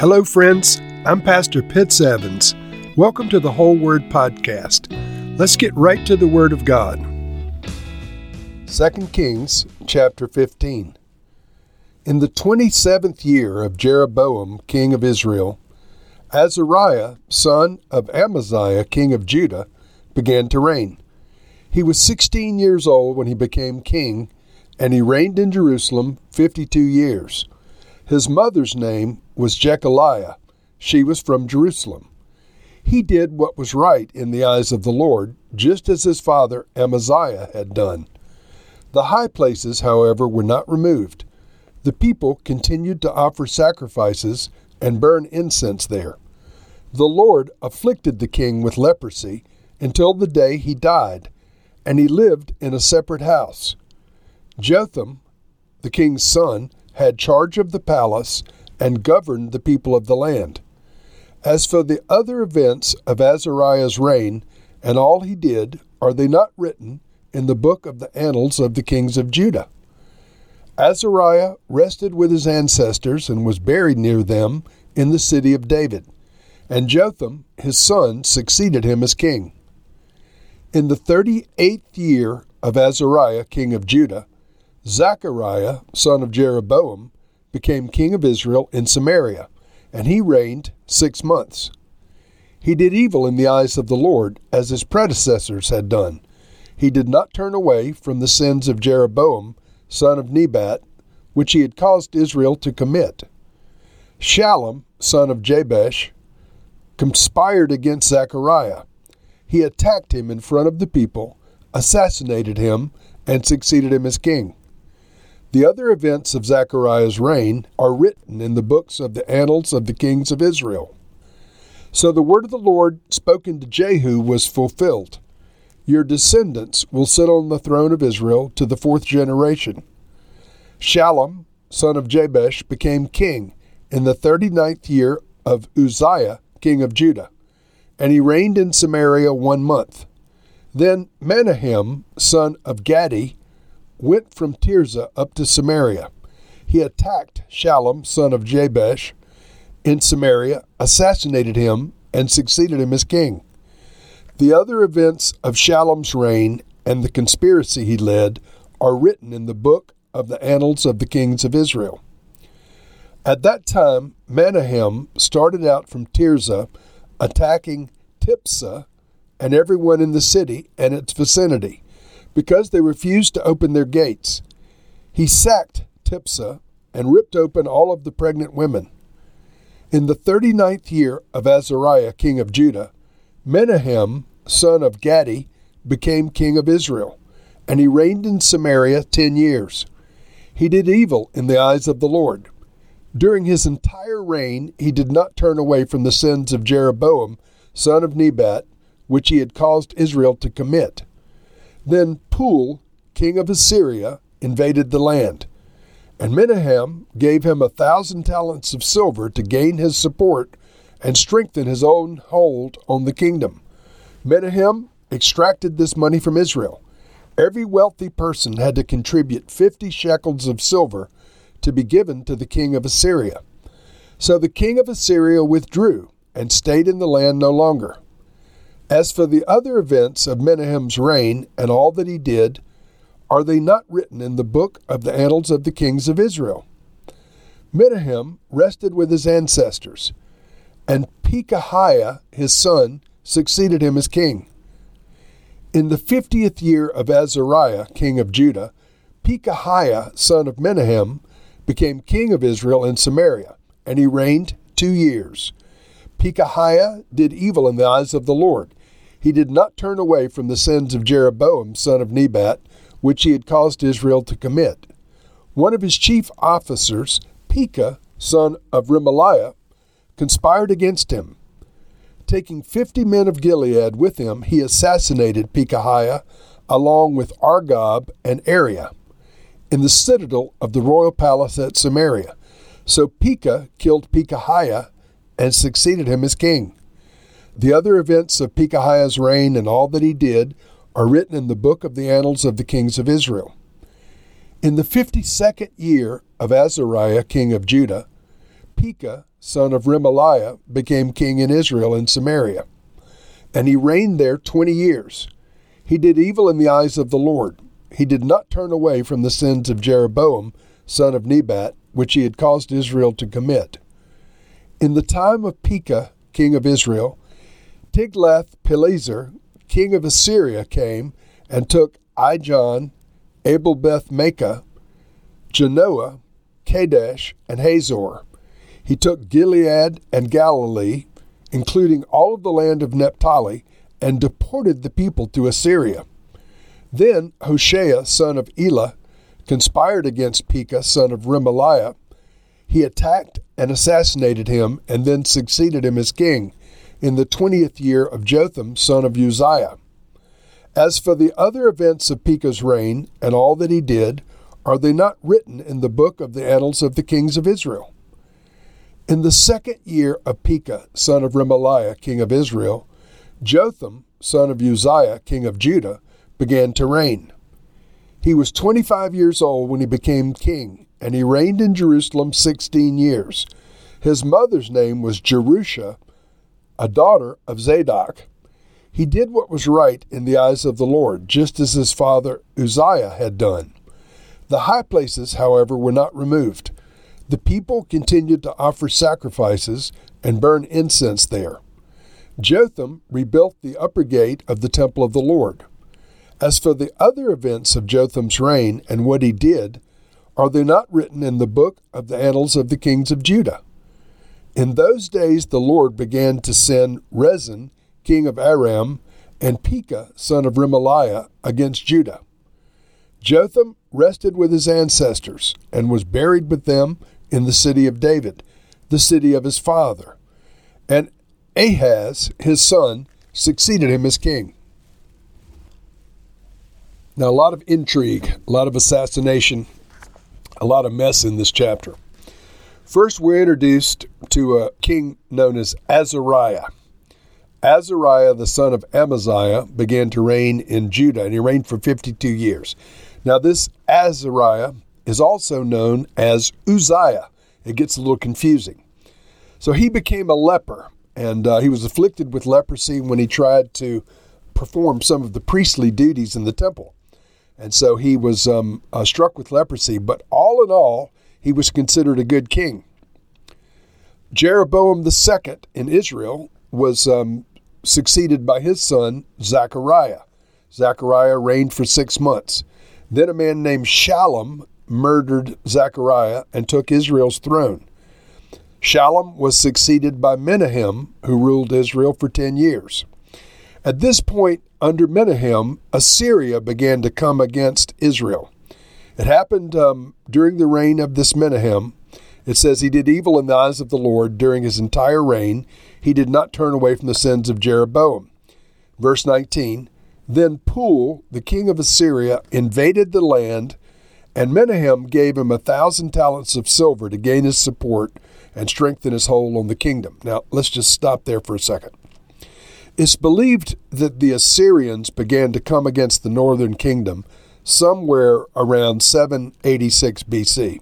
Hello, friends. I'm Pastor Pitts Evans. Welcome to the Whole Word Podcast. Let's get right to the Word of God. 2 Kings chapter 15. In the 27th year of Jeroboam, king of Israel, Azariah, son of Amaziah, king of Judah, began to reign. He was 16 years old when he became king, and he reigned in Jerusalem 52 years. His mother's name was Jekoliah. She was from Jerusalem. He did what was right in the eyes of the Lord, just as his father Amaziah had done. The high places, however, were not removed. The people continued to offer sacrifices and burn incense there. The Lord afflicted the king with leprosy until the day he died, and he lived in a separate house. Jotham, the king's son, had charge of the palace and governed the people of the land. As for the other events of Azariah's reign and all he did, are they not written in the book of the annals of the kings of Judah? Azariah rested with his ancestors and was buried near them in the city of David, and Jotham, his son, succeeded him as king. In the thirty eighth year of Azariah, king of Judah, Zechariah, son of Jeroboam, became king of Israel in Samaria, and he reigned six months. He did evil in the eyes of the Lord, as his predecessors had done. He did not turn away from the sins of Jeroboam, son of Nebat, which he had caused Israel to commit. Shallum, son of Jabesh, conspired against Zechariah. He attacked him in front of the people, assassinated him, and succeeded him as king. The other events of Zechariah's reign are written in the books of the annals of the kings of Israel. So the word of the Lord spoken to Jehu was fulfilled. Your descendants will sit on the throne of Israel to the fourth generation. Shallum, son of Jabesh, became king in the thirty ninth year of Uzziah, king of Judah, and he reigned in Samaria one month. Then Menahem, son of Gadi, went from Tirzah up to Samaria. He attacked Shallum, son of Jabesh, in Samaria, assassinated him, and succeeded him as king. The other events of Shallum's reign and the conspiracy he led are written in the book of the annals of the kings of Israel. At that time, Menahem started out from Tirzah, attacking Tiphsah and everyone in the city and its vicinity because they refused to open their gates. He sacked Tiphsah and ripped open all of the pregnant women. In the thirty ninth year of Azariah, king of Judah, Menahem, son of Gadi, became king of Israel, and he reigned in Samaria ten years. He did evil in the eyes of the Lord. During his entire reign, he did not turn away from the sins of Jeroboam, son of Nebat, which he had caused Israel to commit. Then Pul, king of Assyria, invaded the land. And Menahem gave him a thousand talents of silver to gain his support and strengthen his own hold on the kingdom. Menahem extracted this money from Israel. Every wealthy person had to contribute fifty shekels of silver to be given to the king of Assyria. So the king of Assyria withdrew and stayed in the land no longer. As for the other events of Menahem's reign and all that he did, are they not written in the book of the annals of the kings of Israel? Menahem rested with his ancestors, and Pekahiah his son succeeded him as king. In the fiftieth year of Azariah, king of Judah, Pekahiah son of Menahem became king of Israel in Samaria, and he reigned two years. Pekahiah did evil in the eyes of the Lord, he did not turn away from the sins of Jeroboam, son of Nebat, which he had caused Israel to commit. One of his chief officers, Pekah, son of Remaliah, conspired against him. Taking fifty men of Gilead with him, he assassinated Pekahiah along with Argob and Arieh in the citadel of the royal palace at Samaria. So Pekah killed Pekahiah and succeeded him as king. The other events of Pekahiah's reign and all that he did are written in the book of the annals of the kings of Israel. In the fifty second year of Azariah, king of Judah, Pekah, son of Remaliah, became king in Israel in Samaria. And he reigned there twenty years. He did evil in the eyes of the Lord. He did not turn away from the sins of Jeroboam, son of Nebat, which he had caused Israel to commit. In the time of Pekah, king of Israel, Tiglath-Pileser, king of Assyria, came and took Ijon, Abel Beth Maakah, Janoah, Kadesh, and Hazor. He took Gilead and Galilee, including all of the land of Naphtali, and deported the people to Assyria. Then Hoshea, son of Elah, conspired against Pekah, son of Remaliah. He attacked and assassinated him, and then succeeded him as king in the twentieth year of Jotham, son of Uzziah. As for the other events of Pekah's reign and all that he did, are they not written in the book of the annals of the kings of Israel? In the second year of Pekah, son of Remaliah, king of Israel, Jotham, son of Uzziah, king of Judah, began to reign. He was 25 years old when he became king, and he reigned in Jerusalem 16 years. His mother's name was Jerusha, a daughter of Zadok. He did what was right in the eyes of the Lord, just as his father Uzziah had done. The high places, however, were not removed. The people continued to offer sacrifices and burn incense there. Jotham rebuilt the upper gate of the temple of the Lord. As for the other events of Jotham's reign and what he did, are they not written in the book of the annals of the kings of Judah? In those days the Lord began to send Rezin, king of Aram, and Pekah, son of Remaliah, against Judah. Jotham rested with his ancestors and was buried with them in the city of David, the city of his father. And Ahaz, his son, succeeded him as king. Now, a lot of intrigue, a lot of assassination, a lot of mess in this chapter. First, we're introduced to a king known as Azariah. Azariah, the son of Amaziah, began to reign in Judah, and he reigned for 52 years. Now, this Azariah is also known as Uzziah. It gets a little confusing. So he became a leper, and uh, he was afflicted with leprosy when he tried to perform some of the priestly duties in the temple. And so he was um, uh, struck with leprosy, but all in all, he was considered a good king. Jeroboam II in Israel was um, succeeded by his son Zechariah. Zechariah reigned for six months. Then a man named Shallum murdered Zechariah and took Israel's throne. Shallum was succeeded by Menahem, who ruled Israel for 10 years. At this point, under Menahem, Assyria began to come against Israel. It happened um, during the reign of this Menahem. It says he did evil in the eyes of the Lord during his entire reign. He did not turn away from the sins of Jeroboam. Verse 19 Then Pul, the king of Assyria, invaded the land and Menahem gave him a thousand talents of silver to gain his support and strengthen his hold on the kingdom. Now, let's just stop there for a second. It's believed that the Assyrians began to come against the northern kingdom somewhere around 786 BC.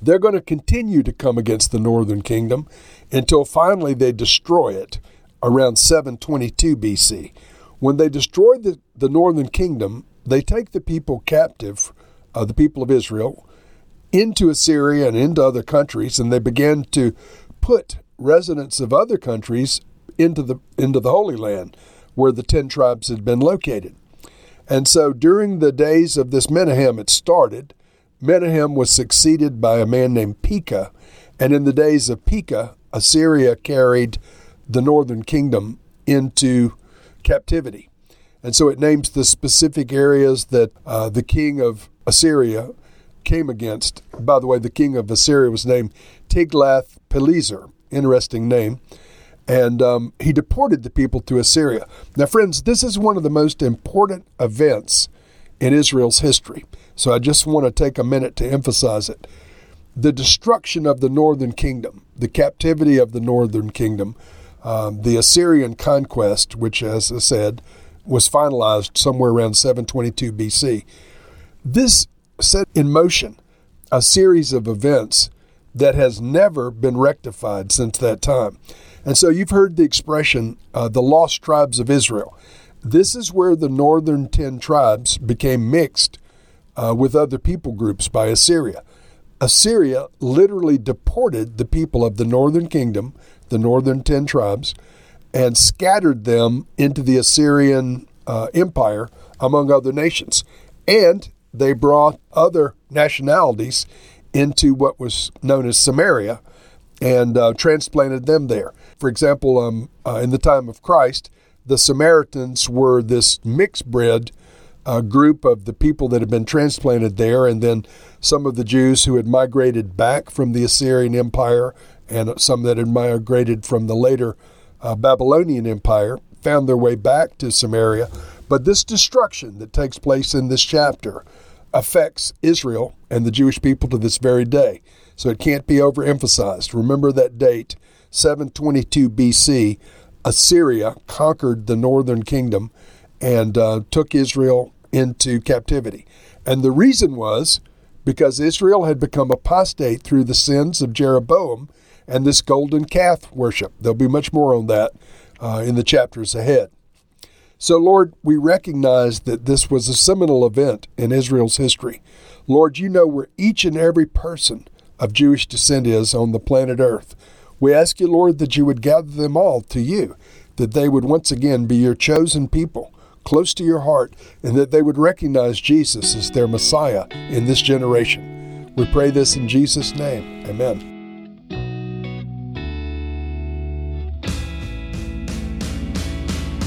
They're going to continue to come against the northern kingdom until finally they destroy it around 722 BC. When they destroy the, the northern kingdom, they take the people captive uh, the people of Israel into Assyria and into other countries, and they began to put residents of other countries into the into the Holy Land, where the ten tribes had been located. And so during the days of this Menahem, it started. Menahem was succeeded by a man named Pekah, and in the days of Pekah, Assyria carried the northern kingdom into captivity. And so it names the specific areas that uh, the king of Assyria came against. By the way, the king of Assyria was named Tiglath-Pileser. Interesting name. And um, he deported the people to Assyria. Now, friends, this is one of the most important events in Israel's history. So I just want to take a minute to emphasize it. The destruction of the northern kingdom, the captivity of the northern kingdom, um, the Assyrian conquest, which, as I said, was finalized somewhere around 722 BC. This set in motion a series of events that has never been rectified since that time. And so you've heard the expression, uh, the lost tribes of Israel. This is where the northern 10 tribes became mixed uh, with other people groups by Assyria. Assyria literally deported the people of the northern kingdom, the northern 10 tribes, and scattered them into the Assyrian uh, empire among other nations. And they brought other nationalities into what was known as Samaria and uh, transplanted them there. For example, um, uh, in the time of Christ, the Samaritans were this mixed bred uh, group of the people that had been transplanted there, and then some of the Jews who had migrated back from the Assyrian Empire, and some that had migrated from the later uh, Babylonian Empire, found their way back to Samaria. But this destruction that takes place in this chapter affects Israel and the Jewish people to this very day. So it can't be overemphasized. Remember that date, 722 BC, Assyria conquered the northern kingdom and uh, took Israel into captivity. And the reason was because Israel had become apostate through the sins of Jeroboam and this golden calf worship. There'll be much more on that uh, in the chapters ahead. So, Lord, we recognize that this was a seminal event in Israel's history. Lord, you know where each and every person of Jewish descent is on the planet Earth. We ask you, Lord, that you would gather them all to you, that they would once again be your chosen people, close to your heart, and that they would recognize Jesus as their Messiah in this generation. We pray this in Jesus' name. Amen.